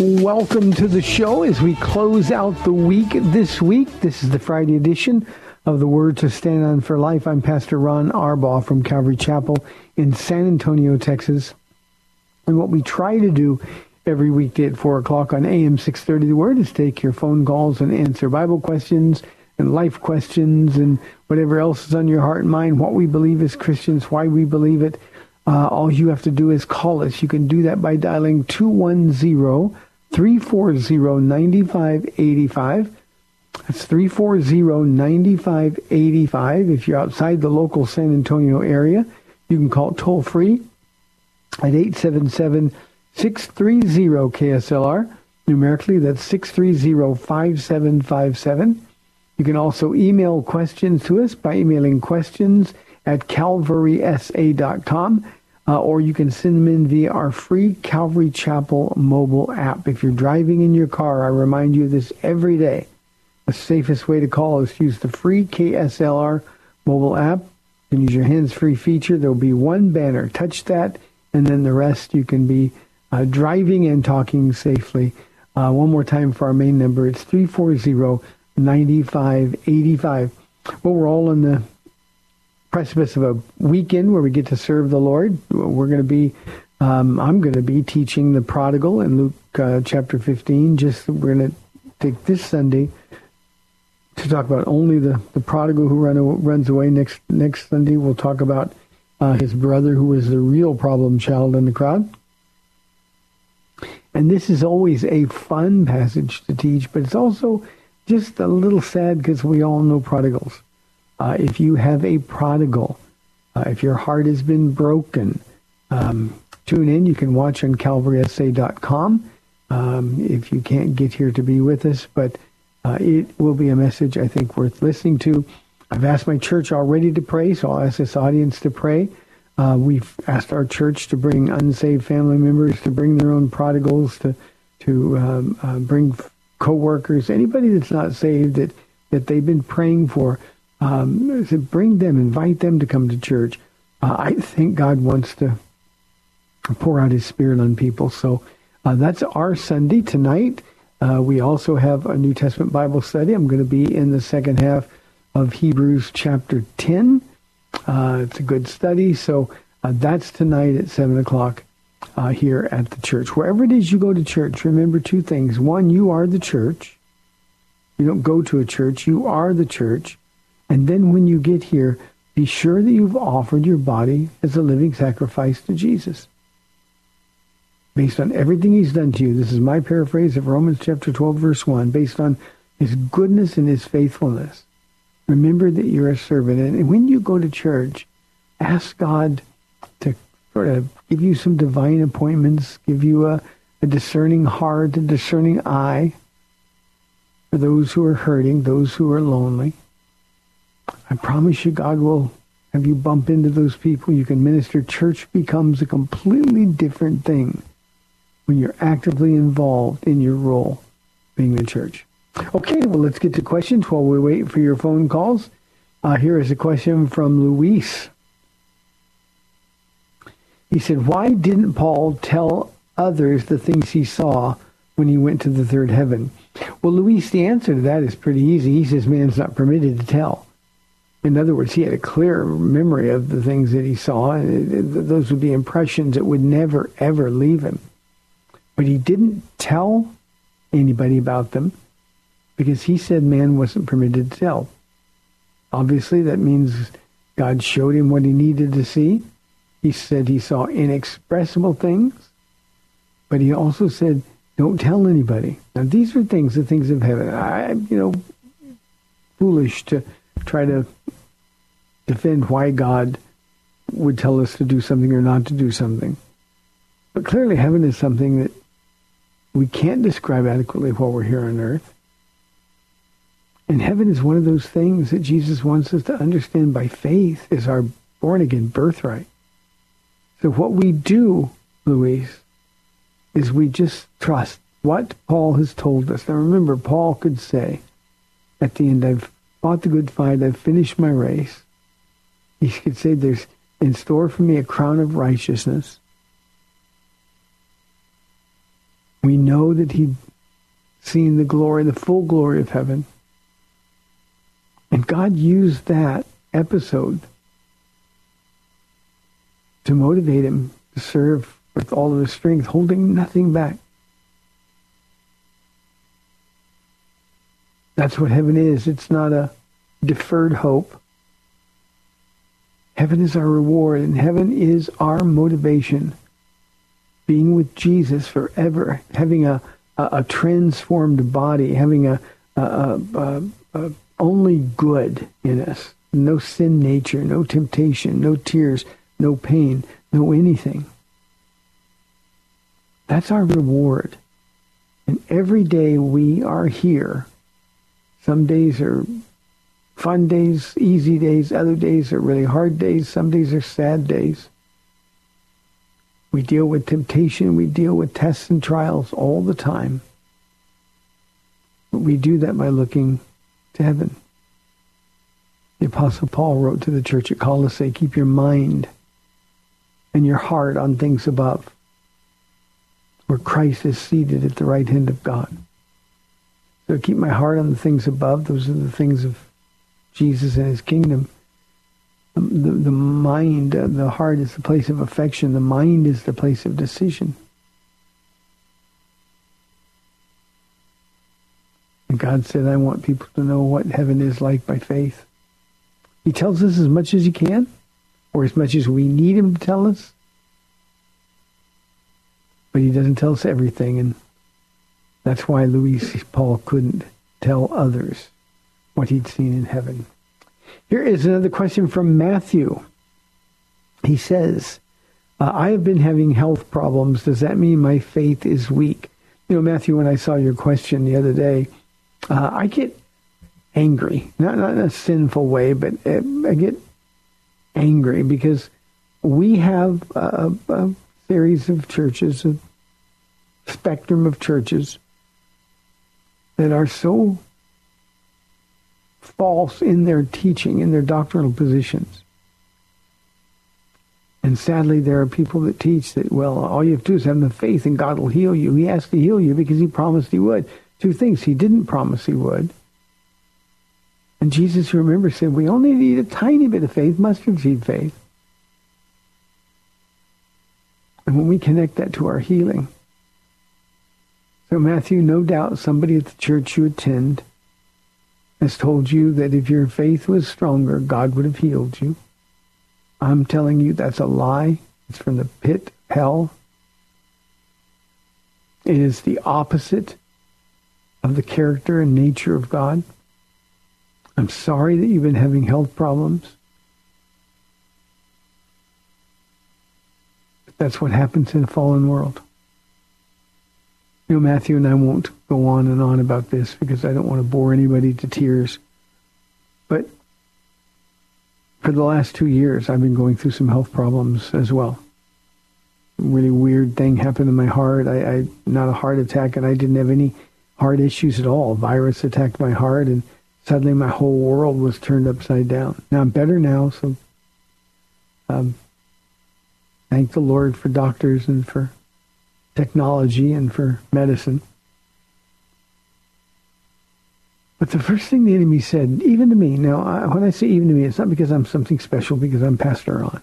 Welcome to the show as we close out the week this week. This is the Friday edition of the Word to Stand On for Life. I'm Pastor Ron Arbaugh from Calvary Chapel in San Antonio, Texas. And what we try to do every weekday at 4 o'clock on AM 630 The Word is take your phone calls and answer Bible questions and life questions and whatever else is on your heart and mind, what we believe as Christians, why we believe it. Uh, all you have to do is call us. You can do that by dialing 210-340-9585. That's 340-9585. If you're outside the local San Antonio area, you can call toll free at 877-630-KSLR. Numerically, that's 630-5757. You can also email questions to us by emailing questions at calvarysa.com, uh, or you can send them in via our free Calvary Chapel mobile app. If you're driving in your car, I remind you this every day. The safest way to call is to use the free KSLR mobile app. You can use your hands-free feature. There will be one banner. Touch that, and then the rest you can be uh, driving and talking safely. Uh, one more time for our main number, it's 340-9585. Well, we're all in the precipice of a weekend where we get to serve the Lord. We're going to be, um, I'm going to be teaching the prodigal in Luke uh, chapter 15. Just we're going to take this Sunday to talk about only the, the prodigal who run, runs away. Next next Sunday we'll talk about uh, his brother who was the real problem child in the crowd. And this is always a fun passage to teach, but it's also just a little sad because we all know prodigals. Uh, if you have a prodigal, uh, if your heart has been broken, um, tune in. You can watch on calvarysa.com um, if you can't get here to be with us, but uh, it will be a message I think worth listening to. I've asked my church already to pray, so I'll ask this audience to pray. Uh, we've asked our church to bring unsaved family members, to bring their own prodigals, to to um, uh, bring co-workers, anybody that's not saved that that they've been praying for. Um, bring them, invite them to come to church. Uh, I think God wants to pour out His Spirit on people. So uh, that's our Sunday tonight. Uh, we also have a New Testament Bible study. I'm going to be in the second half of Hebrews chapter 10. Uh, it's a good study. So uh, that's tonight at 7 o'clock uh, here at the church. Wherever it is you go to church, remember two things. One, you are the church. You don't go to a church. You are the church. And then when you get here, be sure that you've offered your body as a living sacrifice to Jesus. Based on everything he's done to you, this is my paraphrase of Romans chapter 12, verse 1, based on his goodness and his faithfulness. Remember that you're a servant. And when you go to church, ask God to sort of give you some divine appointments, give you a, a discerning heart, a discerning eye for those who are hurting, those who are lonely. I promise you God will have you bump into those people. You can minister. Church becomes a completely different thing when you're actively involved in your role being the church. Okay, well, let's get to questions while we wait for your phone calls. Uh, here is a question from Luis. He said, Why didn't Paul tell others the things he saw when he went to the third heaven? Well, Luis, the answer to that is pretty easy. He says man's not permitted to tell. In other words, he had a clear memory of the things that he saw. and Those would be impressions that would never, ever leave him. But he didn't tell anybody about them because he said man wasn't permitted to tell. Obviously, that means God showed him what he needed to see. He said he saw inexpressible things, but he also said, don't tell anybody. Now, these are things, the things of heaven. I, you know, foolish to try to defend why God would tell us to do something or not to do something. But clearly, heaven is something that we can't describe adequately while we're here on earth. And heaven is one of those things that Jesus wants us to understand by faith is our born again birthright. So what we do, Luis, is we just trust what Paul has told us. Now remember, Paul could say at the end, I've fought the good fight, I've finished my race. He could say there's in store for me a crown of righteousness. We know that he'd seen the glory, the full glory of heaven. And God used that episode to motivate him to serve with all of his strength, holding nothing back. That's what heaven is. It's not a deferred hope. Heaven is our reward, and heaven is our motivation. Being with Jesus forever, having a, a, a transformed body, having a, a, a only good in us, no sin nature, no temptation, no tears, no pain, no anything. That's our reward. And every day we are here. Some days are fun days, easy days. Other days are really hard days. Some days are sad days. We deal with temptation. We deal with tests and trials all the time. But we do that by looking to heaven. The Apostle Paul wrote to the church at Colossae, keep your mind and your heart on things above, where Christ is seated at the right hand of God. So keep my heart on the things above. Those are the things of Jesus and his kingdom. The, the mind, uh, the heart is the place of affection. The mind is the place of decision. And God said, I want people to know what heaven is like by faith. He tells us as much as he can, or as much as we need him to tell us. But he doesn't tell us everything, and that's why Luis Paul couldn't tell others what he'd seen in heaven. Here is another question from Matthew. He says, uh, I have been having health problems. Does that mean my faith is weak? You know, Matthew, when I saw your question the other day, uh, I get angry, not, not in a sinful way, but uh, I get angry because we have a, a series of churches, a spectrum of churches that are so false in their teaching, in their doctrinal positions. And sadly, there are people that teach that, well, all you have to do is have the faith and God will heal you. He has to heal you because he promised he would. Two things. He didn't promise he would. And Jesus, you remember, said, we only need a tiny bit of faith, mustard seed faith. And when we connect that to our healing. So Matthew, no doubt somebody at the church you attend has told you that if your faith was stronger, God would have healed you. I'm telling you that's a lie. It's from the pit, hell. It is the opposite of the character and nature of God. I'm sorry that you've been having health problems. But that's what happens in a fallen world. Know, Matthew and I won't go on and on about this because I don't want to bore anybody to tears. But for the last two years, I've been going through some health problems as well. really weird thing happened in my heart. I, I not a heart attack, and I didn't have any heart issues at all. A virus attacked my heart, and suddenly my whole world was turned upside down. Now I'm better now, so um, thank the Lord for doctors and for technology and for medicine. But the first thing the enemy said, even to me, now I, when I say even to me, it's not because I'm something special, because I'm Pastor Ron.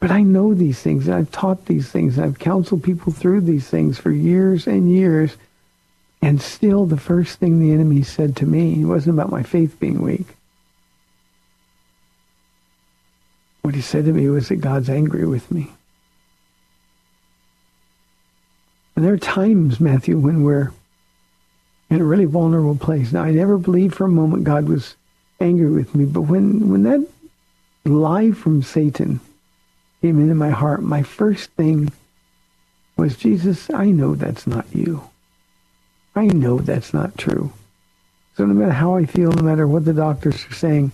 But I know these things, and I've taught these things, and I've counseled people through these things for years and years. And still, the first thing the enemy said to me wasn't about my faith being weak. What he said to me was that God's angry with me. And there are times, Matthew, when we're in a really vulnerable place. Now, I never believed for a moment God was angry with me, but when, when that lie from Satan came into my heart, my first thing was, Jesus, I know that's not you. I know that's not true. So no matter how I feel, no matter what the doctors are saying,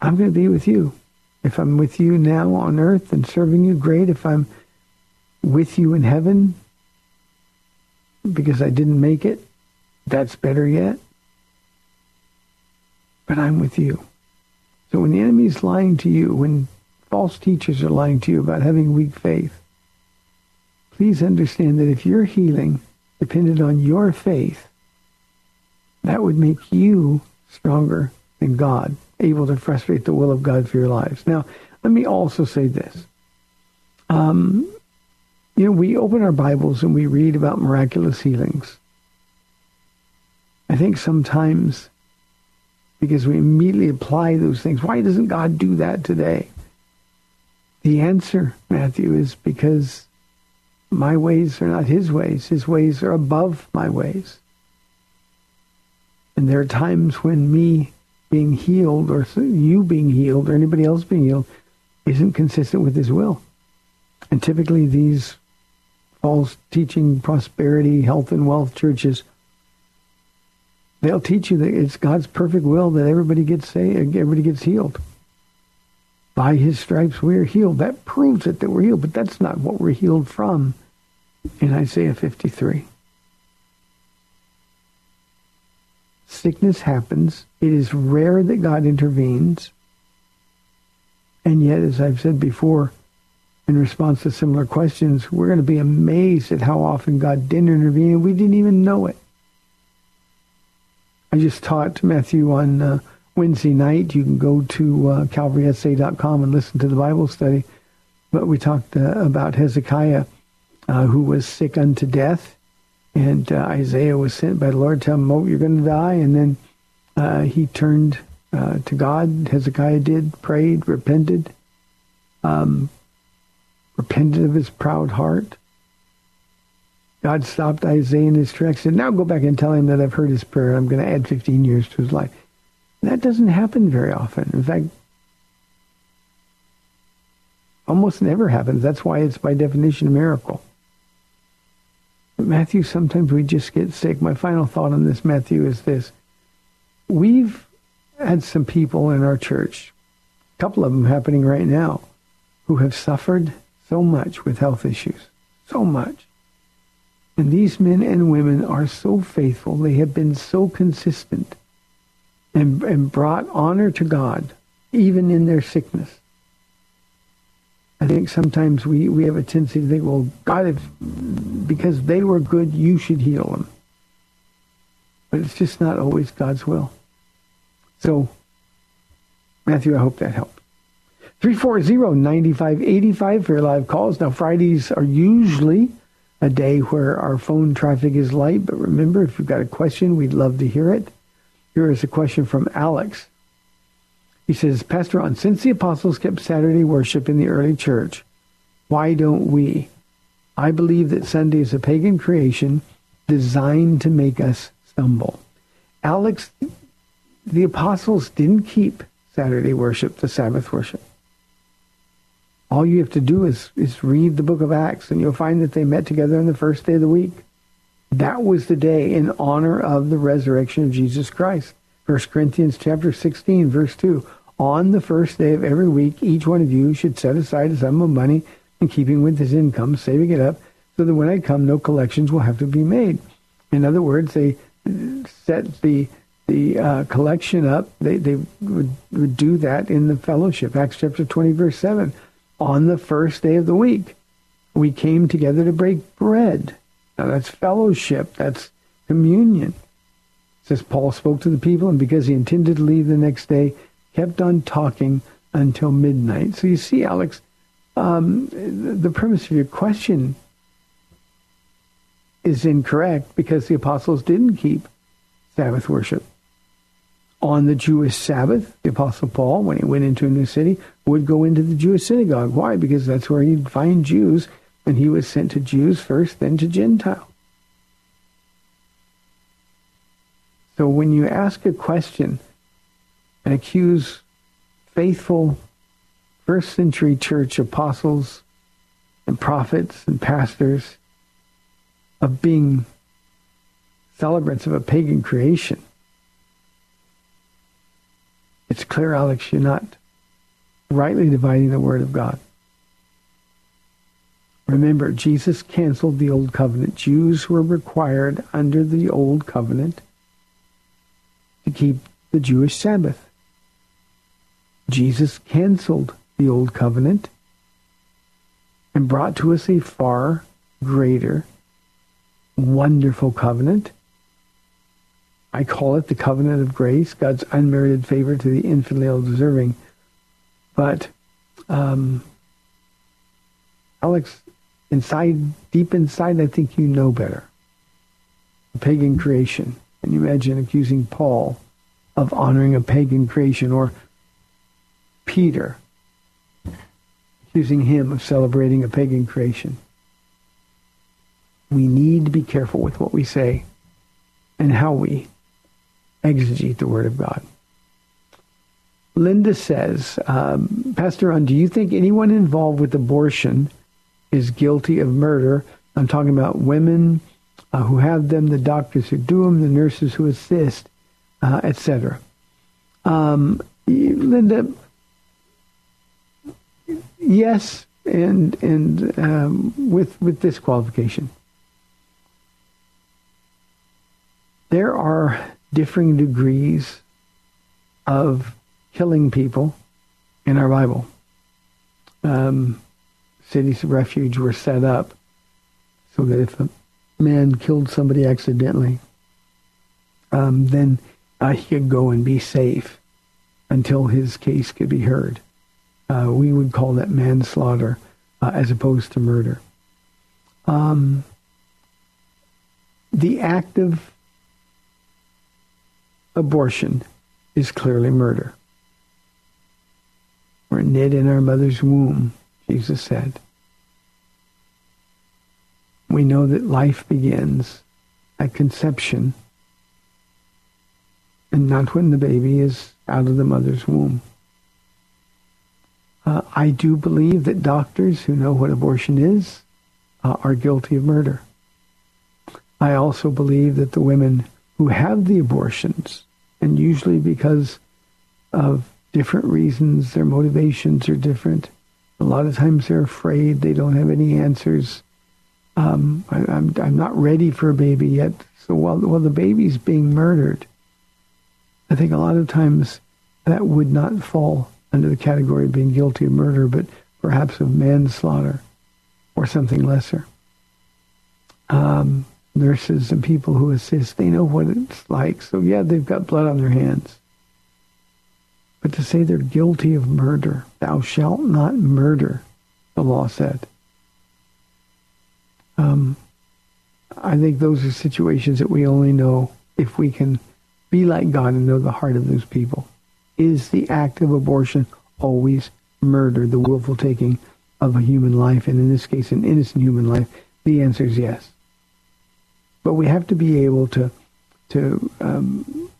I'm going to be with you. If I'm with you now on earth and serving you, great. If I'm with you in heaven because I didn't make it, that's better yet. But I'm with you. So when the enemy is lying to you, when false teachers are lying to you about having weak faith, please understand that if your healing depended on your faith, that would make you stronger than God, able to frustrate the will of God for your lives. Now, let me also say this. Um, you know, we open our Bibles and we read about miraculous healings. I think sometimes because we immediately apply those things. Why doesn't God do that today? The answer, Matthew, is because my ways are not his ways. His ways are above my ways. And there are times when me being healed or you being healed or anybody else being healed isn't consistent with his will. And typically these false teaching prosperity, health, and wealth churches, they'll teach you that it's God's perfect will that everybody gets saved, everybody gets healed. By his stripes we are healed. That proves it that we're healed, but that's not what we're healed from in Isaiah 53. Sickness happens. It is rare that God intervenes. And yet, as I've said before, in response to similar questions, we're going to be amazed at how often God didn't intervene and we didn't even know it. I just taught Matthew on uh, Wednesday night. You can go to uh, calvarysa.com and listen to the Bible study. But we talked uh, about Hezekiah, uh, who was sick unto death. And uh, Isaiah was sent by the Lord to tell him, oh, you're going to die. And then uh, he turned uh, to God. Hezekiah did, prayed, repented. Um, repented of his proud heart. God stopped Isaiah in his tracks and said, now go back and tell him that I've heard his prayer. I'm going to add 15 years to his life. That doesn't happen very often. In fact, almost never happens. That's why it's by definition a miracle. But Matthew, sometimes we just get sick. My final thought on this, Matthew, is this. We've had some people in our church, a couple of them happening right now, who have suffered so much with health issues. So much. And these men and women are so faithful. They have been so consistent and, and brought honor to God, even in their sickness. I think sometimes we, we have a tendency to think, well, God, if, because they were good, you should heal them. But it's just not always God's will. So, Matthew, I hope that helped. 340-9585 for your live calls. Now, Fridays are usually a day where our phone traffic is light, but remember, if you've got a question, we'd love to hear it. Here is a question from Alex. He says, Pastor Ron, since the apostles kept Saturday worship in the early church, why don't we? I believe that Sunday is a pagan creation designed to make us stumble. Alex, the apostles didn't keep Saturday worship, the Sabbath worship. All you have to do is, is read the book of Acts, and you'll find that they met together on the first day of the week. That was the day in honor of the resurrection of Jesus Christ. 1 Corinthians chapter 16, verse 2. on the first day of every week, each one of you should set aside a sum of money in keeping with his income, saving it up, so that when I come, no collections will have to be made. In other words, they set the the uh, collection up. They they would, would do that in the fellowship. Acts chapter twenty, verse seven. On the first day of the week, we came together to break bread. Now that's fellowship. That's communion. It says Paul spoke to the people, and because he intended to leave the next day, kept on talking until midnight. So you see, Alex, um, the premise of your question is incorrect because the apostles didn't keep Sabbath worship. On the Jewish Sabbath, the Apostle Paul, when he went into a new city, would go into the Jewish synagogue. Why? Because that's where he'd find Jews, and he was sent to Jews first, then to Gentiles. So when you ask a question and accuse faithful first century church apostles and prophets and pastors of being celebrants of a pagan creation, it's clear, Alex, you're not rightly dividing the word of God. Remember, Jesus canceled the old covenant. Jews were required under the old covenant to keep the Jewish Sabbath. Jesus canceled the old covenant and brought to us a far greater, wonderful covenant. I call it the covenant of grace, God's unmerited favor to the infidel deserving. But, um, Alex, inside, deep inside, I think you know better. The pagan creation. Can you imagine accusing Paul of honoring a pagan creation or Peter accusing him of celebrating a pagan creation? We need to be careful with what we say and how we exegete the Word of God. Linda says, um, Pastor Ron, do you think anyone involved with abortion is guilty of murder? I'm talking about women uh, who have them, the doctors who do them, the nurses who assist, uh, etc. Um, Linda, yes, and and um, with with this qualification, there are differing degrees of killing people in our Bible. Um, cities of refuge were set up so that if a man killed somebody accidentally, um, then uh, he could go and be safe until his case could be heard. Uh, we would call that manslaughter uh, as opposed to murder. Um, the act of abortion is clearly murder. We're knit in our mother's womb, Jesus said. We know that life begins at conception and not when the baby is out of the mother's womb. Uh, I do believe that doctors who know what abortion is uh, are guilty of murder. I also believe that the women who have the abortions, and usually because of different reasons, their motivations are different. A lot of times they're afraid, they don't have any answers. Um, I, am I'm, I'm not ready for a baby yet. So while, while the baby's being murdered, I think a lot of times that would not fall under the category of being guilty of murder, but perhaps of manslaughter or something lesser. Um, nurses and people who assist, they know what it's like. So yeah, they've got blood on their hands. But to say they're guilty of murder, thou shalt not murder, the law said. Um, I think those are situations that we only know if we can be like God and know the heart of those people. Is the act of abortion always murder, the willful taking of a human life, and in this case, an innocent human life? The answer is yes. But we have to be able to to um,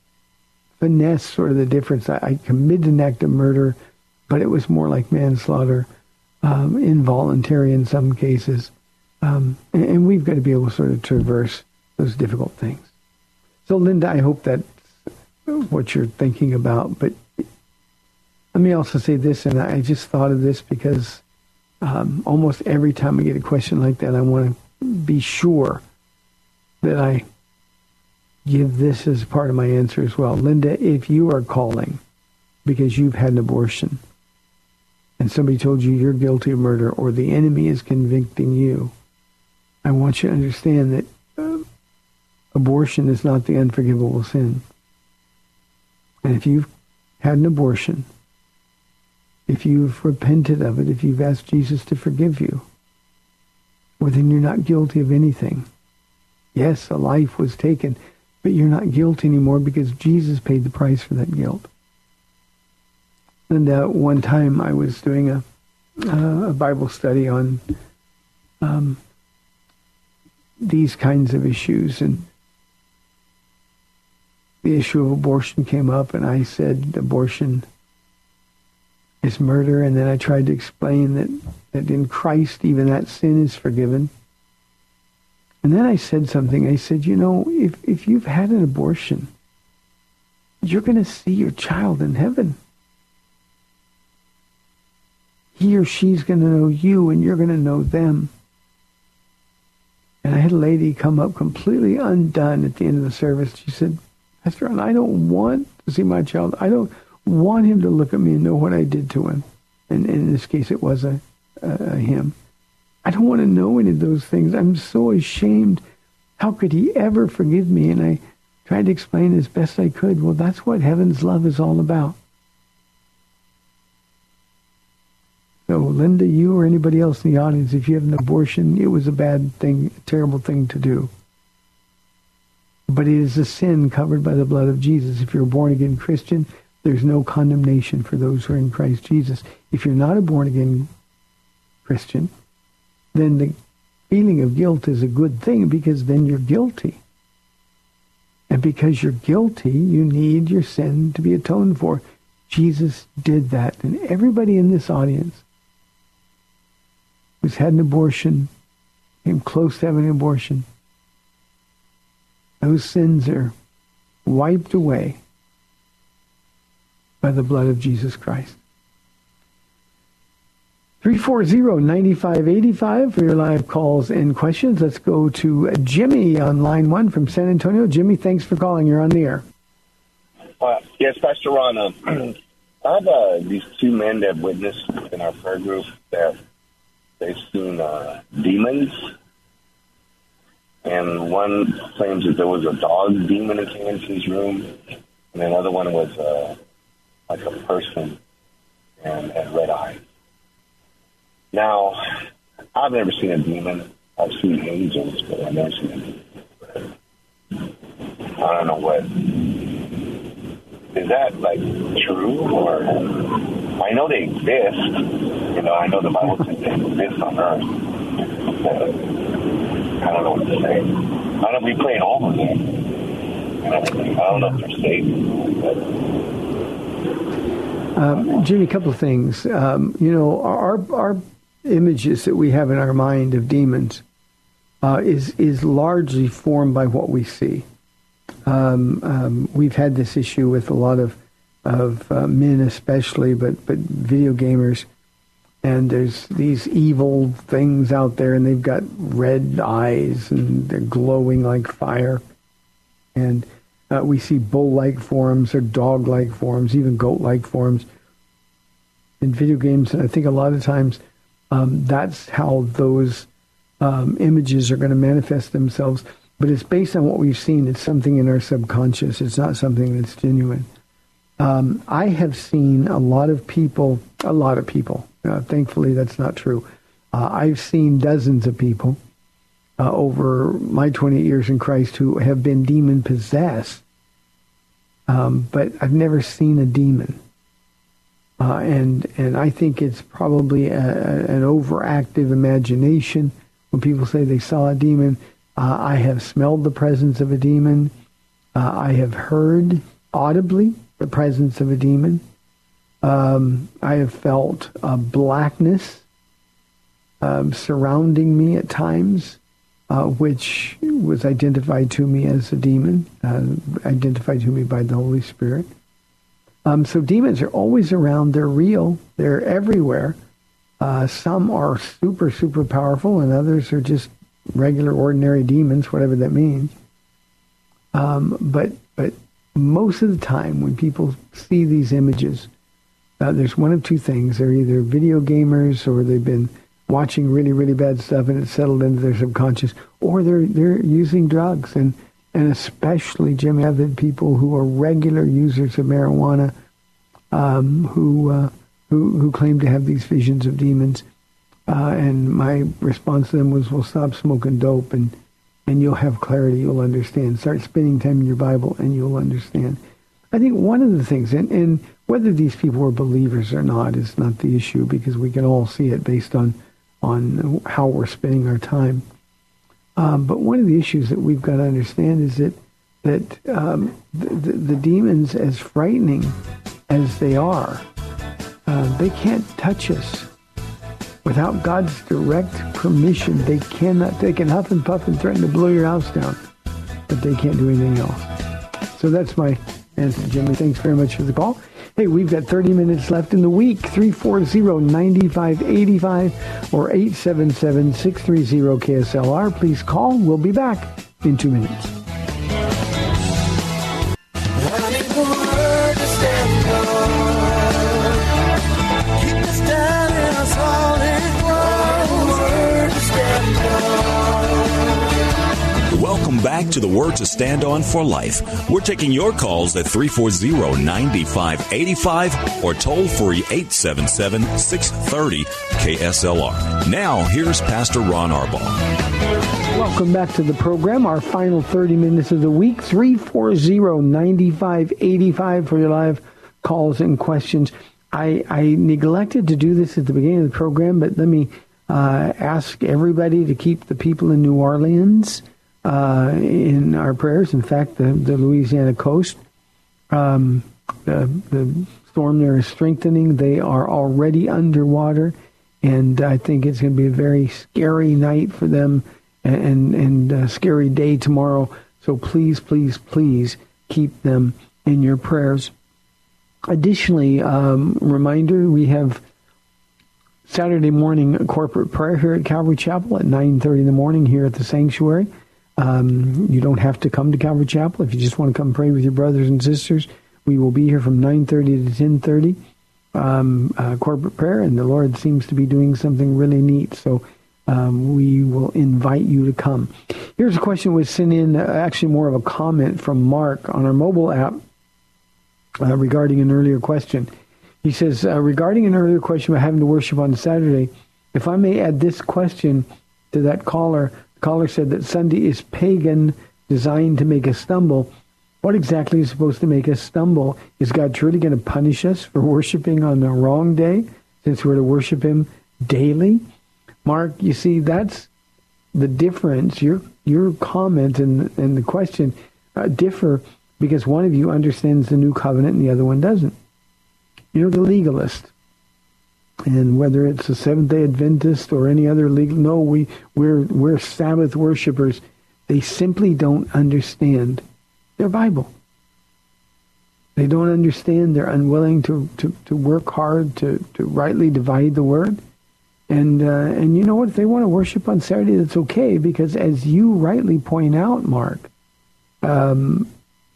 finesse sort of the difference. I, I, committed an act of murder, but it was more like manslaughter, um, involuntary in some cases. Um, and, and, we've got to be able to sort of traverse those difficult things. So, Linda, I hope that's what you're thinking about. But let me also say this, and I just thought of this because um, almost every time I get a question like that, I want to be sure that I give this as part of my answer as well. Linda, if you are calling because you've had an abortion and somebody told you you're guilty of murder or the enemy is convicting you, I want you to understand that uh, abortion is not the unforgivable sin. And if you've had an abortion, if you've repented of it, if you've asked Jesus to forgive you, well, then you're not guilty of anything. Yes, a life was taken, but you're not guilty anymore because Jesus paid the price for that guilt. And uh, one time I was doing a, uh, a Bible study on um, these kinds of issues, and the issue of abortion came up, and I said abortion is murder, and then I tried to explain that, that in Christ even that sin is forgiven. And then I said something. I said, you know, if, if you've had an abortion, you're going to see your child in heaven. He or she's going to know you, and you're going to know them. And I had a lady come up completely undone at the end of the service. She said, Pastor Ron, I don't want to see my child. I don't want him to look at me and know what I did to him. And, and in this case, it was a, a, a him. I don't want to know any of those things. I'm so ashamed. How could he ever forgive me? And I tried to explain as best I could. Well, that's what heaven's love is all about. So, Linda, you or anybody else in the audience, if you have an abortion, it was a bad thing, a terrible thing to do. But it is a sin covered by the blood of Jesus. If you're a born again Christian, there's no condemnation for those who are in Christ Jesus. If you're not a born again Christian, then the feeling of guilt is a good thing because then you're guilty. And because you're guilty, you need your sin to be atoned for. Jesus did that. And everybody in this audience who's had an abortion, came close to having an abortion, those sins are wiped away by the blood of Jesus Christ. 340-9585 for your live calls and questions. Let's go to Jimmy on line one from San Antonio. Jimmy, thanks for calling. You're on the air. Uh, yes, Pastor Ron. Uh, I have uh, these two men that witnessed in our prayer group that they've seen uh, demons, and one claims that there was a dog demon that came into his room, and another one was uh, like a person and had red eyes. Now, I've never seen a demon. I've seen angels, but I've never seen a demon. I don't know what. Is that like true or? I know they exist. You know, I know the Bible says they exist on earth. I don't know what to say. I don't we pray all of them. I don't know if they're safe. Um, Jimmy, a couple of things. Um, you know, our our images that we have in our mind of demons uh, is is largely formed by what we see. Um, um, we've had this issue with a lot of of uh, men, especially, but but video gamers, and there's these evil things out there, and they've got red eyes and they're glowing like fire, and uh, we see bull-like forms or dog-like forms, even goat-like forms. In video games, and I think a lot of times um, that's how those um, images are going to manifest themselves. But it's based on what we've seen. It's something in our subconscious. It's not something that's genuine. Um, I have seen a lot of people, a lot of people. Uh, thankfully, that's not true. Uh, I've seen dozens of people uh, over my 20 years in Christ who have been demon possessed, um, but I've never seen a demon. Uh, and and I think it's probably a, a, an overactive imagination when people say they saw a demon. Uh, I have smelled the presence of a demon. Uh, I have heard audibly the presence of a demon. Um, I have felt a blackness um, surrounding me at times, uh, which was identified to me as a demon, uh, identified to me by the Holy Spirit. Um, so demons are always around. They're real. They're everywhere. Uh, some are super, super powerful, and others are just regular, ordinary demons, whatever that means. Um, but but most of the time, when people see these images, uh, there's one of two things: they're either video gamers or they've been watching really, really bad stuff and it's settled into their subconscious, or they're they're using drugs and and especially Jim, had people who are regular users of marijuana um, who uh, who who claim to have these visions of demons. Uh, and my response to them was, "Well, stop smoking dope, and and you'll have clarity. You'll understand. Start spending time in your Bible, and you'll understand." I think one of the things, and, and whether these people are believers or not, is not the issue because we can all see it based on on how we're spending our time. Um, but one of the issues that we've got to understand is that that um, the, the, the, demons, as frightening as they are, uh, they can't touch us without God's direct permission. They cannot. They can huff and puff and threaten to blow your house down, but they can't do anything else. So that's my answer, Jimmy. Thanks very much for the call. Hey, we've got 30 minutes left in the week. 340-9585 or 877-630-KSLR. Please call. We'll be back in two minutes. Welcome back to the Word to Stand On for Life. We're taking your calls at 340 9585 or toll free 877 630 KSLR. Now, here's Pastor Ron Arbaugh. Welcome back to the program. Our final 30 minutes of the week 340 9585 for your live calls and questions. I, I neglected to do this at the beginning of the program, but let me uh, ask everybody to keep the people in New Orleans uh, in our prayers. In fact, the, the Louisiana coast, um, the, the storm there is strengthening. They are already underwater, and I think it's going to be a very scary night for them and, and a scary day tomorrow. So please, please, please keep them in your prayers. Additionally, um, reminder, we have Saturday morning corporate prayer here at Calvary Chapel at 9.30 in the morning here at the sanctuary. Um, you don't have to come to Calvary Chapel if you just want to come pray with your brothers and sisters. We will be here from 9:30 to 10:30, um, uh, corporate prayer, and the Lord seems to be doing something really neat. So um, we will invite you to come. Here's a question was sent in, uh, actually more of a comment from Mark on our mobile app uh, regarding an earlier question. He says, uh, regarding an earlier question about having to worship on Saturday, if I may add this question to that caller, caller said that Sunday is pagan, designed to make us stumble. What exactly is supposed to make us stumble? Is God truly going to punish us for worshiping on the wrong day since we're to worship Him daily? Mark, you see, that's the difference. Your your comment and, and the question uh, differ because one of you understands the new covenant and the other one doesn't. You're the legalist and whether it's a Seventh Day Adventist or any other legal, no, we we're we're Sabbath worshippers. They simply don't understand their Bible. They don't understand. They're unwilling to, to, to work hard to, to rightly divide the word. And uh, and you know what? If they want to worship on Saturday, that's okay because, as you rightly point out, Mark, um,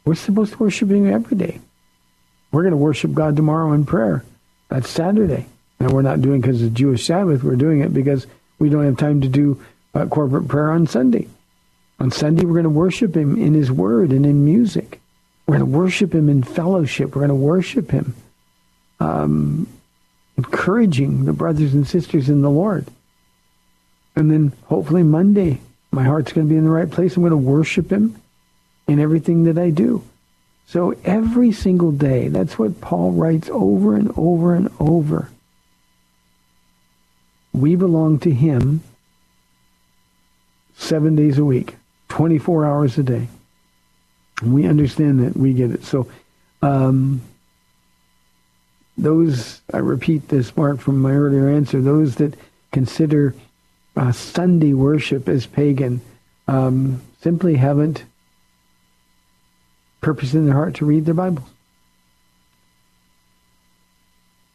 we're supposed to worship Him every day. We're going to worship God tomorrow in prayer. That's Saturday. And we're not doing because it's Jewish Sabbath. We're doing it because we don't have time to do uh, corporate prayer on Sunday. On Sunday, we're going to worship Him in His Word and in music. We're going to worship Him in fellowship. We're going to worship Him, um, encouraging the brothers and sisters in the Lord. And then hopefully Monday, my heart's going to be in the right place. I'm going to worship Him in everything that I do. So every single day, that's what Paul writes over and over and over. We belong to Him seven days a week, 24 hours a day. And we understand that. We get it. So um, those, I repeat this, Mark, from my earlier answer, those that consider uh, Sunday worship as pagan um, simply haven't purpose in their heart to read their Bibles.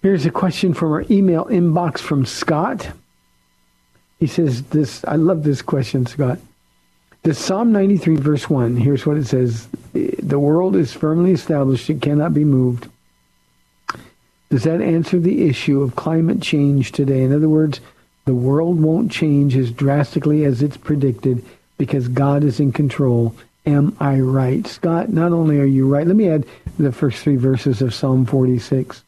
Here's a question from our email inbox from Scott. He says this, I love this question, Scott. The Psalm 93 verse 1, here's what it says. The world is firmly established, it cannot be moved. Does that answer the issue of climate change today? In other words, the world won't change as drastically as it's predicted because God is in control. Am I right? Scott, not only are you right, let me add the first three verses of Psalm 46.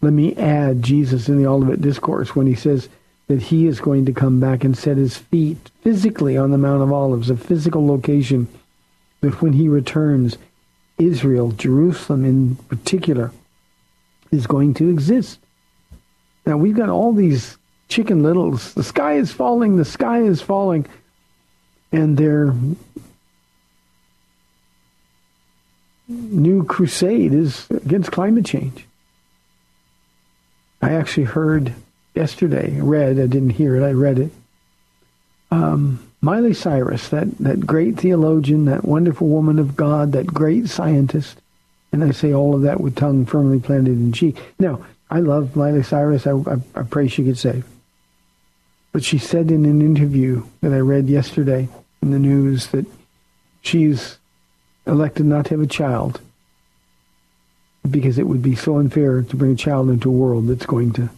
Let me add Jesus in the Olivet Discourse when he says that he is going to come back and set his feet physically on the Mount of Olives, a physical location, that when he returns, Israel, Jerusalem in particular, is going to exist. Now, we've got all these chicken littles. The sky is falling, the sky is falling. And their new crusade is against climate change. I actually heard yesterday, read, I didn't hear it, I read it. Um, Miley Cyrus, that, that great theologian, that wonderful woman of God, that great scientist, and I say all of that with tongue firmly planted in cheek. Now, I love Miley Cyrus. I, I, I pray she gets saved. But she said in an interview that I read yesterday in the news that she's elected not to have a child because it would be so unfair to bring a child into a world that's going to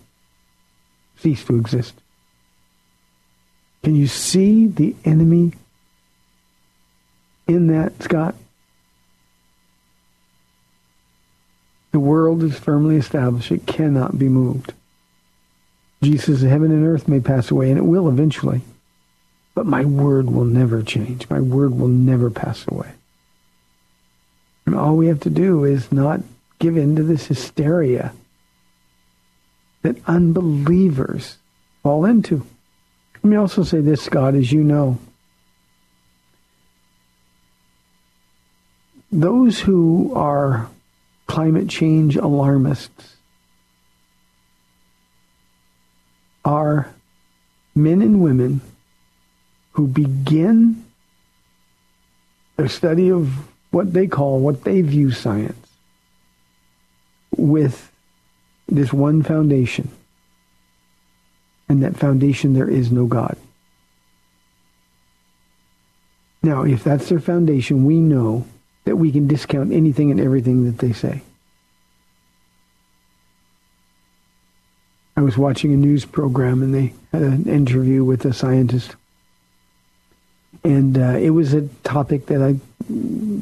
cease to exist. Can you see the enemy in that, Scott? The world is firmly established. It cannot be moved. Jesus, heaven and earth may pass away, and it will eventually. But my word will never change. My word will never pass away. And all we have to do is not give in to this hysteria that unbelievers fall into. Let me also say this, Scott, as you know. Those who are climate change alarmists are men and women who begin their study of what they call, what they view science, with this one foundation. And that foundation, there is no God. Now, if that's their foundation, we know that we can discount anything and everything that they say. I was watching a news program and they had an interview with a scientist. And uh, it was a topic that I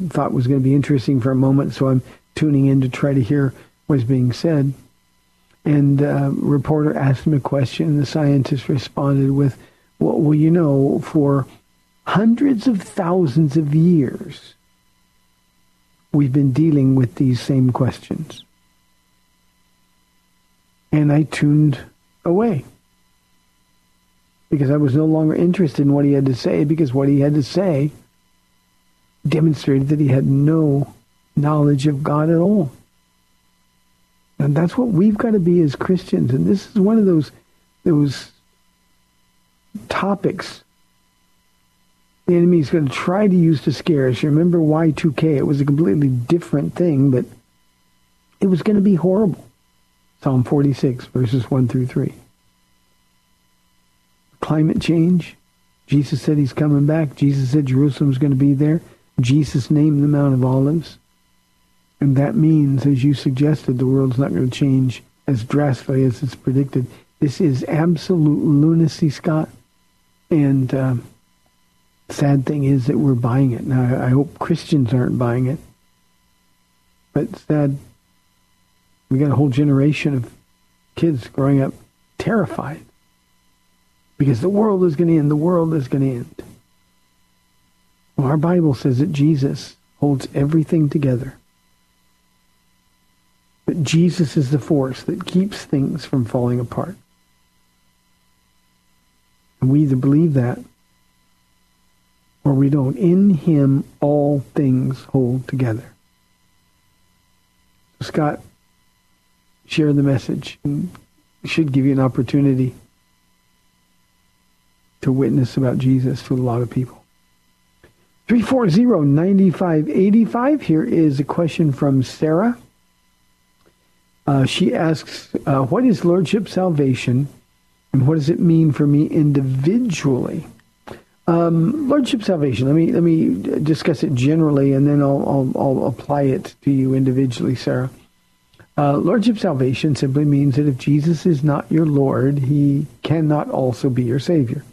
thought was going to be interesting for a moment, so I'm tuning in to try to hear what's being said. And reporter asked him a question, and the scientist responded with, well, you know, for hundreds of thousands of years, we've been dealing with these same questions. And I tuned away because I was no longer interested in what he had to say because what he had to say demonstrated that he had no knowledge of God at all. And that's what we've got to be as Christians. And this is one of those those topics the enemy is going to try to use to scare us. You remember Y2K? It was a completely different thing, but it was going to be horrible. Psalm 46, verses 1 through 3. Climate change. Jesus said he's coming back. Jesus said Jerusalem's going to be there. Jesus named the Mount of Olives. And that means, as you suggested, the world's not going to change as drastically as it's predicted. This is absolute lunacy, Scott. And um, sad thing is that we're buying it. Now, I hope Christians aren't buying it. But sad, we got a whole generation of kids growing up terrified because the world is going to end. The world is going to end. Well, our Bible says that Jesus holds everything together. That Jesus is the force that keeps things from falling apart. And we either believe that or we don't. In him all things hold together. Scott, share the message. And should give you an opportunity to witness about Jesus to a lot of people. 340-9585. Here is a question from Sarah. Uh, she asks, uh, what is Lordship salvation and what does it mean for me individually? Um, Lordship salvation, let me, let me discuss it generally and then I'll, I'll, I'll apply it to you individually, Sarah. Uh, Lordship salvation simply means that if Jesus is not your Lord, he cannot also be your Savior.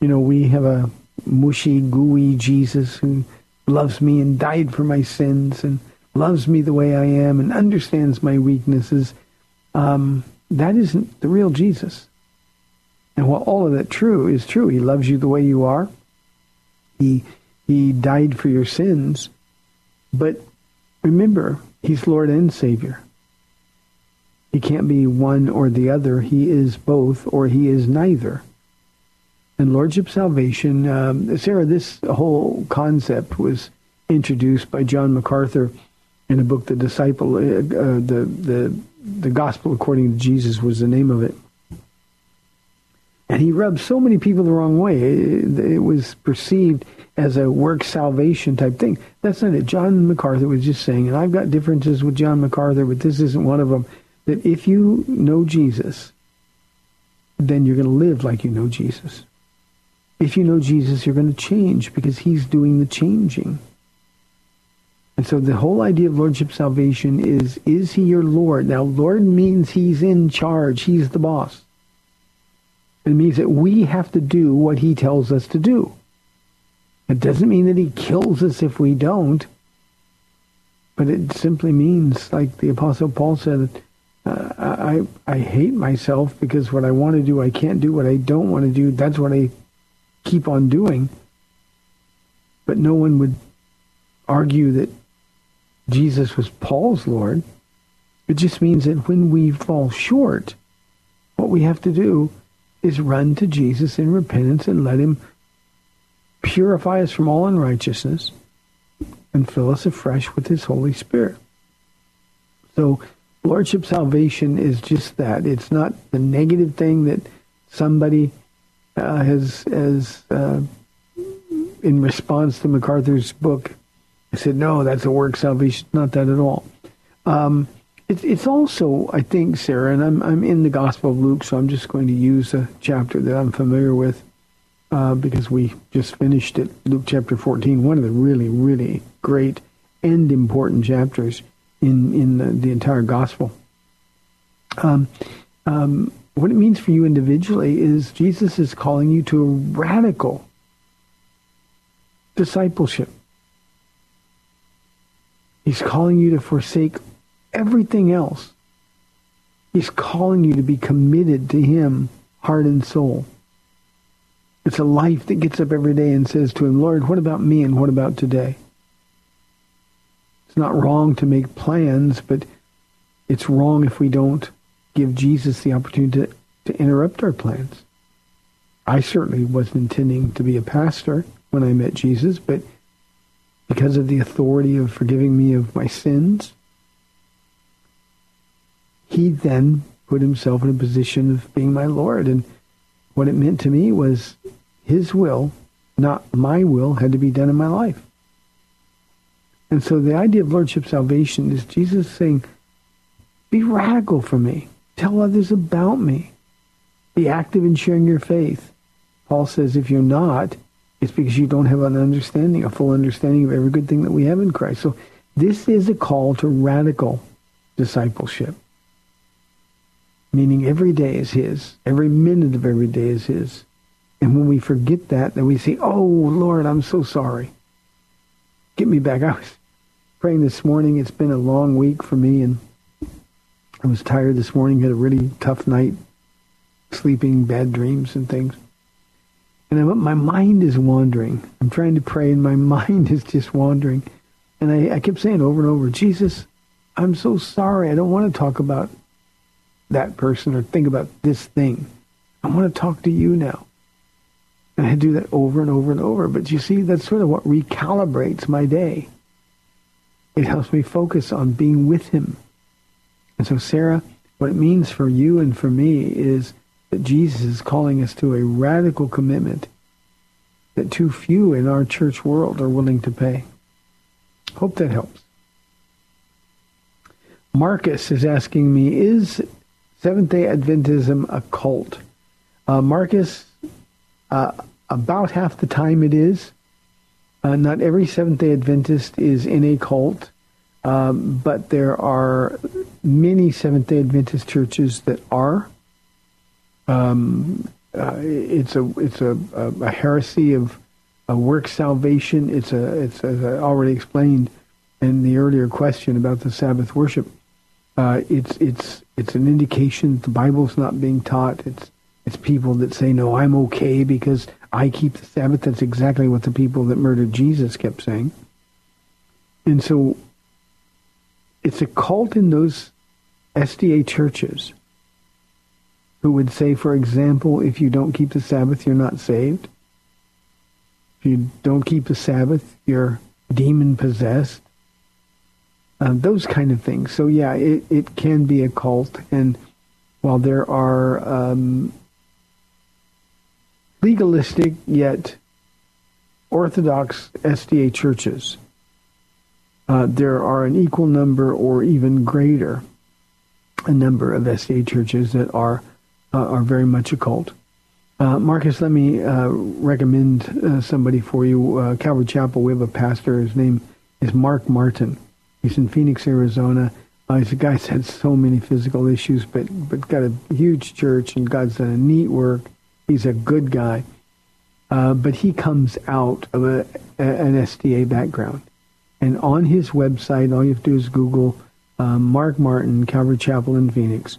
You know, we have a mushy, gooey Jesus who loves me and died for my sins and loves me the way I am and understands my weaknesses, um, that isn't the real Jesus. And while all of that true is true, he loves you the way you are. He he died for your sins. But remember, he's Lord and Savior. He can't be one or the other. He is both or he is neither. And Lordship Salvation, um, Sarah, this whole concept was introduced by John MacArthur in a book, The Disciple, uh, uh, the, the, the Gospel According to Jesus was the name of it. And he rubbed so many people the wrong way. It, it was perceived as a work salvation type thing. That's not it. John MacArthur was just saying, and I've got differences with John MacArthur, but this isn't one of them, that if you know Jesus, then you're going to live like you know Jesus. If you know Jesus, you're going to change because he's doing the changing. And so the whole idea of lordship salvation is, is he your Lord? Now, Lord means he's in charge. He's the boss. It means that we have to do what he tells us to do. It doesn't mean that he kills us if we don't. But it simply means, like the Apostle Paul said, uh, I, I hate myself because what I want to do, I can't do. What I don't want to do, that's what I keep on doing. But no one would argue that Jesus was Paul's Lord. It just means that when we fall short, what we have to do is run to Jesus in repentance and let him purify us from all unrighteousness and fill us afresh with his Holy Spirit. So Lordship salvation is just that. It's not the negative thing that somebody uh, has, has uh, in response to MacArthur's book, I said, no, that's a work salvation. Not that at all. Um, it, it's also, I think, Sarah, and I'm, I'm in the Gospel of Luke, so I'm just going to use a chapter that I'm familiar with uh, because we just finished it, Luke chapter 14, one of the really, really great and important chapters in, in the, the entire Gospel. Um, um, what it means for you individually is Jesus is calling you to a radical discipleship. He's calling you to forsake everything else. He's calling you to be committed to him, heart and soul. It's a life that gets up every day and says to him, Lord, what about me and what about today? It's not wrong to make plans, but it's wrong if we don't give Jesus the opportunity to, to interrupt our plans. I certainly wasn't intending to be a pastor when I met Jesus, but because of the authority of forgiving me of my sins, he then put himself in a position of being my Lord. And what it meant to me was his will, not my will, had to be done in my life. And so the idea of Lordship salvation is Jesus saying, be radical for me. Tell others about me. Be active in sharing your faith. Paul says if you're not, it's because you don't have an understanding, a full understanding of every good thing that we have in Christ. So this is a call to radical discipleship. Meaning every day is his. Every minute of every day is his. And when we forget that, then we say, oh, Lord, I'm so sorry. Get me back. I was praying this morning. It's been a long week for me, and I was tired this morning. Had a really tough night, sleeping, bad dreams and things. And I, my mind is wandering. I'm trying to pray, and my mind is just wandering. And I, I kept saying over and over, Jesus, I'm so sorry. I don't want to talk about that person or think about this thing. I want to talk to you now. And I do that over and over and over. But you see, that's sort of what recalibrates my day. It helps me focus on being with him. And so, Sarah, what it means for you and for me is that Jesus is calling us to a radical commitment that too few in our church world are willing to pay. Hope that helps. Marcus is asking me, is Seventh Day Adventism a cult? Uh, Marcus, uh, about half the time it is. Uh, not every Seventh Day Adventist is in a cult, um, but there are many Seventh Day Adventist churches that are. Um, uh, it's a it's a, a, a heresy of a work salvation. It's a it's as I already explained in the earlier question about the Sabbath worship. Uh, it's it's it's an indication the Bible's not being taught. It's it's people that say, "No, I'm okay because I keep the Sabbath." That's exactly what the people that murdered Jesus kept saying. And so, it's a cult in those SDA churches who would say, for example, if you don't keep the Sabbath, you're not saved. If you don't keep the Sabbath, you're demon possessed. Uh, those kind of things. So yeah, it, it can be a cult. And while there are um, legalistic yet Orthodox SDA churches, uh, there are an equal number or even greater a number of SDA churches that are uh, are very much a cult. Uh, Marcus, let me uh, recommend uh, somebody for you. Uh, Calvary Chapel, we have a pastor. His name is Mark Martin. He's in Phoenix, Arizona. Uh, he's a guy that's had so many physical issues, but but got a huge church, and God's done a neat work. He's a good guy, but he comes out of a, a, an SDA background, and on his website, all you have to do is Google Mark Martin, Calvary Chapel in Phoenix,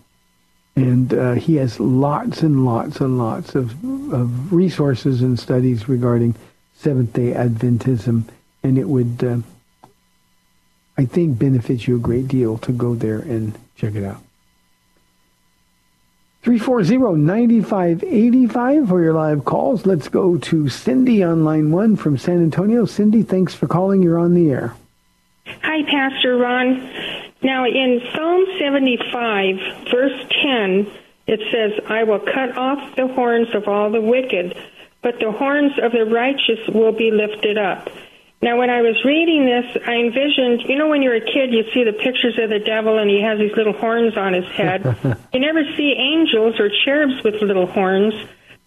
and uh, he has lots and lots and lots of of resources and studies regarding Seventh Day Adventism, and it would uh, I think benefit you a great deal to go there and check it out. 340-9585 for your live calls. Let's go to Cindy on line one from San Antonio. Cindy, thanks for calling. You're on the air. Hi, Pastor Ron. Now, in Psalm 75, verse 10, it says, I will cut off the horns of all the wicked, but the horns of the righteous will be lifted up. Now, when I was reading this, I envisioned, you know, when you're a kid, you see the pictures of the devil and he has these little horns on his head. you never see angels or cherubs with little horns.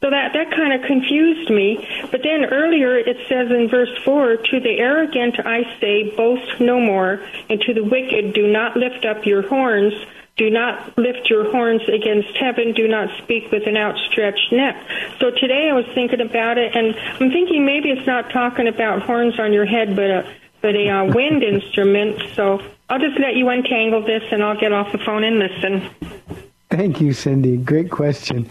So that, that kind of confused me. But then earlier it says in verse 4, To the arrogant I say, boast no more, and to the wicked do not lift up your horns. Do not lift your horns against heaven. Do not speak with an outstretched neck. So today I was thinking about it, and I'm thinking maybe it's not talking about horns on your head, but a but a uh, wind instrument. So I'll just let you untangle this, and I'll get off the phone and listen. Thank you, Cindy. Great question.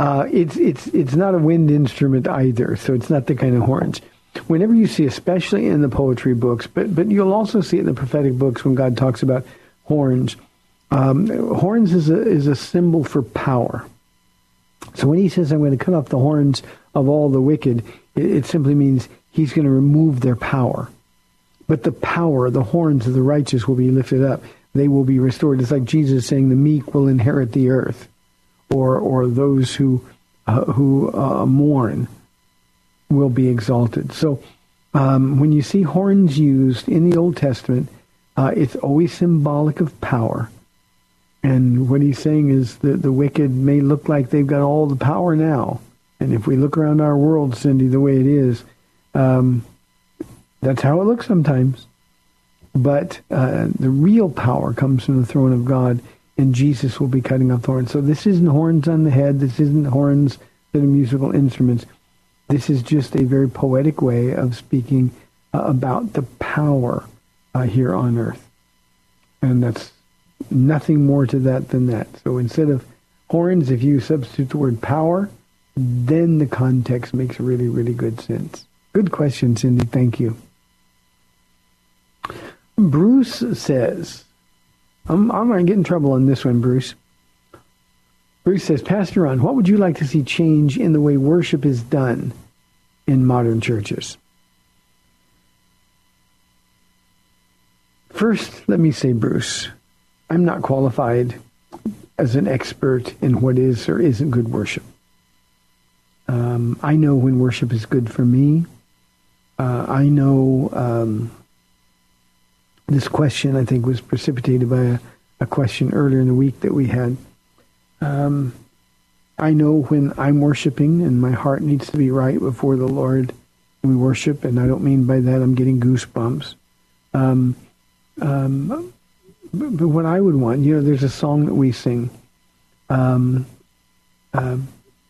Uh, it's it's it's not a wind instrument either, so it's not the kind of horns. Whenever you see, especially in the poetry books, but but you'll also see it in the prophetic books when God talks about horns um, horns is a, is a symbol for power. So when he says, I'm going to cut off the horns of all the wicked, it, it simply means he's going to remove their power. But the power, the horns of the righteous will be lifted up. They will be restored. It's like Jesus saying the meek will inherit the earth, or or those who uh, who uh, mourn will be exalted. So um, when you see horns used in the Old Testament, uh, it's always symbolic of power. And what he's saying is that the wicked may look like they've got all the power now. And if we look around our world, Cindy, the way it is, um, that's how it looks sometimes. But uh, the real power comes from the throne of God, and Jesus will be cutting off horns. So this isn't horns on the head. This isn't horns that are musical instruments. This is just a very poetic way of speaking uh, about the power uh, here on earth. And that's nothing more to that than that. So instead of horns, if you substitute the word power, then the context makes really, really good sense. Good question, Cindy. Thank you. Bruce says, I'm, going to get in trouble on this one, Bruce. Bruce says, Pastor Ron, what would you like to see change in the way worship is done in modern churches? First, let me say, Bruce, I'm not qualified as an expert in what is or isn't good worship. Um, I know when worship is good for me. Uh, I know um, this question, I think, was precipitated by a, a question earlier in the week that we had. Um, I know when I'm worshiping and my heart needs to be right before the Lord, we worship, and I don't mean by that I'm getting goosebumps. Um, um, but, what I would want, you know, there's a song that we sing. Um, uh,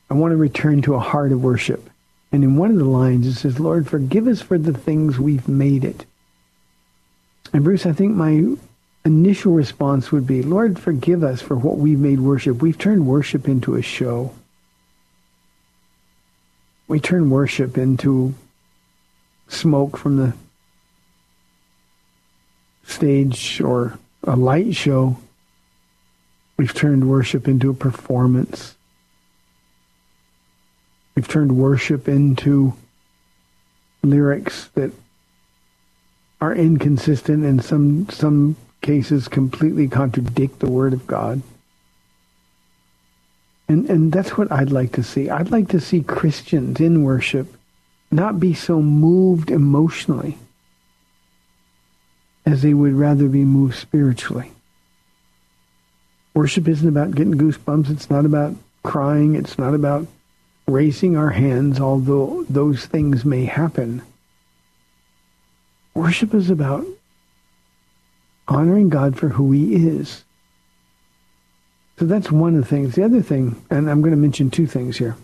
I want to return to a heart of worship. And in one of the lines it says, Lord, forgive us for the things we've made it. And Bruce, I think my initial response would be, Lord, forgive us for what we've made worship. We've turned worship into a show. We turn worship into smoke from the stage or a light show. We've turned worship into a performance. We've turned worship into lyrics that are inconsistent and some some cases completely contradict the word of God. And and that's what I'd like to see. I'd like to see Christians in worship not be so moved emotionally as they would rather be moved spiritually. Worship isn't about getting goosebumps. It's not about crying. It's not about raising our hands, although those things may happen. Worship is about honoring God for who he is. So that's one of the things. The other thing, and I'm going to mention two things here.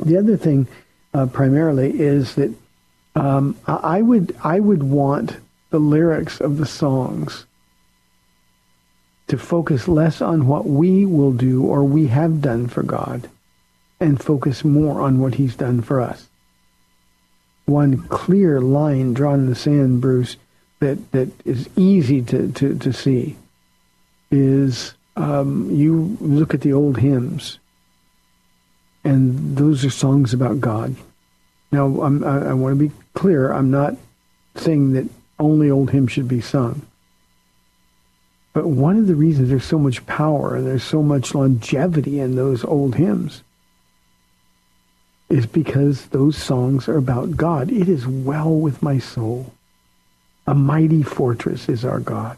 The other thing, uh, primarily, is that um, I would I would want the lyrics of the songs to focus less on what we will do or we have done for God and focus more on what he's done for us. One clear line drawn in the sand, Bruce, that, that is easy to, to, to see is um, you look at the old hymns, and those are songs about God. Now, I, I want to be clear. I'm not saying that only old hymns should be sung. But one of the reasons there's so much power and there's so much longevity in those old hymns is because those songs are about God. It is well with my soul. A mighty fortress is our God.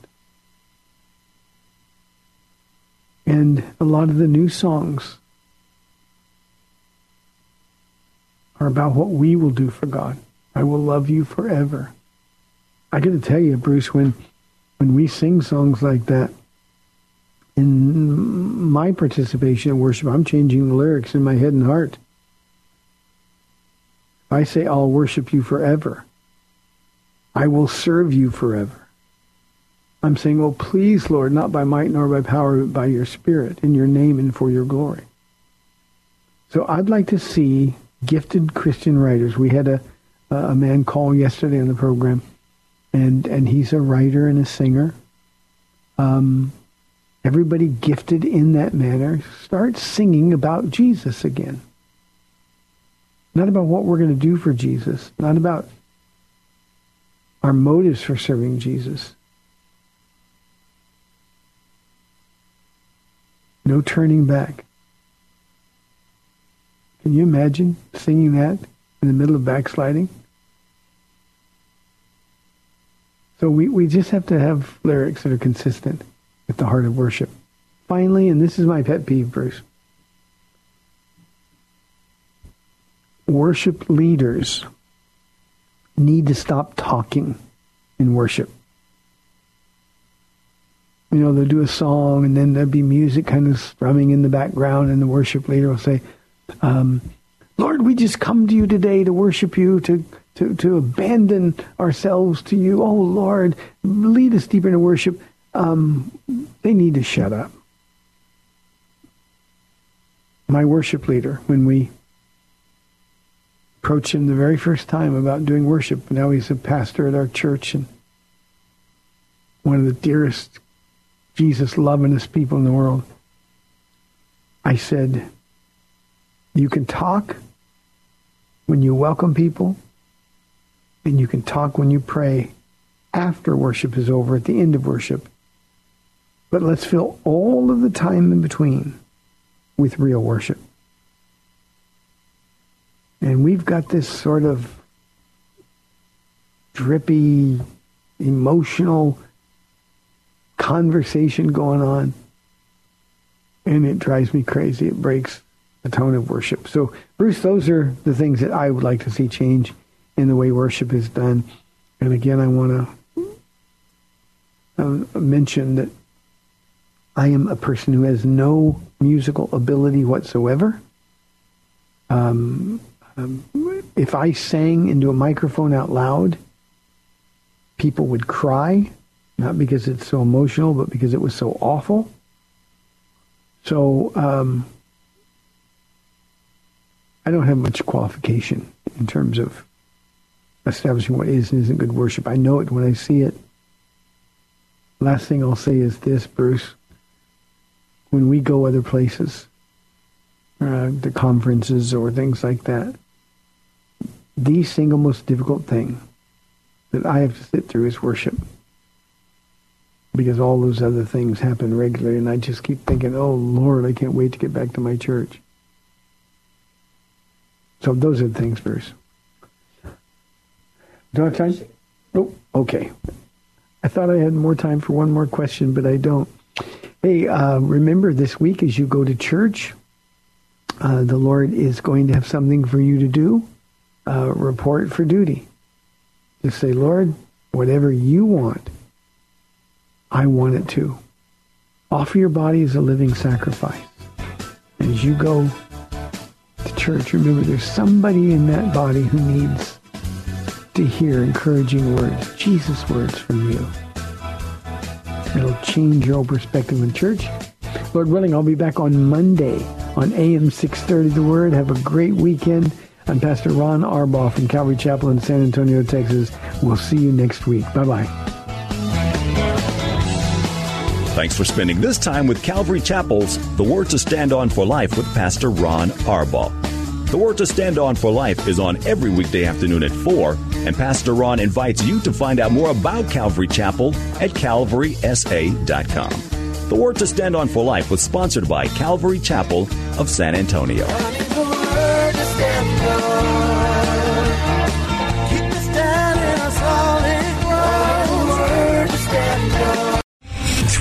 And a lot of the new songs are about what we will do for God. I will love you forever. I got to tell you, Bruce, when when we sing songs like that, in my participation in worship, I'm changing the lyrics in my head and heart. I say, I'll worship you forever. I will serve you forever. I'm saying, oh, please, Lord, not by might nor by power, but by your Spirit, in your name and for your glory. So I'd like to see gifted Christian writers. We had a, a man call yesterday on the program, and, and he's a writer and a singer. Um, everybody gifted in that manner, start singing about Jesus again. Not about what we're going to do for Jesus, not about our motives for serving Jesus. No turning back. Can you imagine singing that in the middle of backsliding? So we, we just have to have lyrics that are consistent with the heart of worship. Finally, and this is my pet peeve, Bruce. Worship leaders need to stop talking in worship. You know, they'll do a song and then there'll be music kind of strumming in the background and the worship leader will say, um, Lord, we just come to you today to worship you, to, to, to abandon ourselves to you. Oh, Lord, lead us deeper into worship. Um, they need to shut up. My worship leader, when we approached him the very first time about doing worship. Now he's a pastor at our church and one of the dearest, Jesus lovingest people in the world. I said, you can talk when you welcome people, and you can talk when you pray after worship is over, at the end of worship. But let's fill all of the time in between with real worship. And we've got this sort of drippy, emotional conversation going on. And it drives me crazy. It breaks the tone of worship. So, Bruce, those are the things that I would like to see change in the way worship is done. And again, I want to uh, mention that I am a person who has no musical ability whatsoever. Um, um, if I sang into a microphone out loud, people would cry, not because it's so emotional, but because it was so awful. So um, I don't have much qualification in terms of establishing what is and isn't good worship. I know it when I see it. Last thing I'll say is this, Bruce. When we go other places, uh, the conferences or things like that, the single most difficult thing that I have to sit through is worship. Because all those other things happen regularly, and I just keep thinking, oh, Lord, I can't wait to get back to my church. So those are the things, Bruce. Do I have time? Oh, okay. I thought I had more time for one more question, but I don't. Hey, uh, remember this week as you go to church, uh, the Lord is going to have something for you to do. Uh, report for duty. Just say, Lord, whatever you want, I want it too. Offer your body as a living sacrifice. As you go to church, remember there's somebody in that body who needs to hear encouraging words, Jesus words from you. It'll change your perspective in church. Lord willing, I'll be back on Monday on AM 630 The Word. Have a great weekend. I'm Pastor Ron Arbaugh from Calvary Chapel in San Antonio, Texas. We'll see you next week. Bye-bye. Thanks for spending this time with Calvary Chapel's The Word to Stand On for Life with Pastor Ron Arbaugh. The Word to Stand On for Life is on every weekday afternoon at 4, and Pastor Ron invites you to find out more about Calvary Chapel at calvarysa.com. The Word to Stand On for Life was sponsored by Calvary Chapel of San Antonio.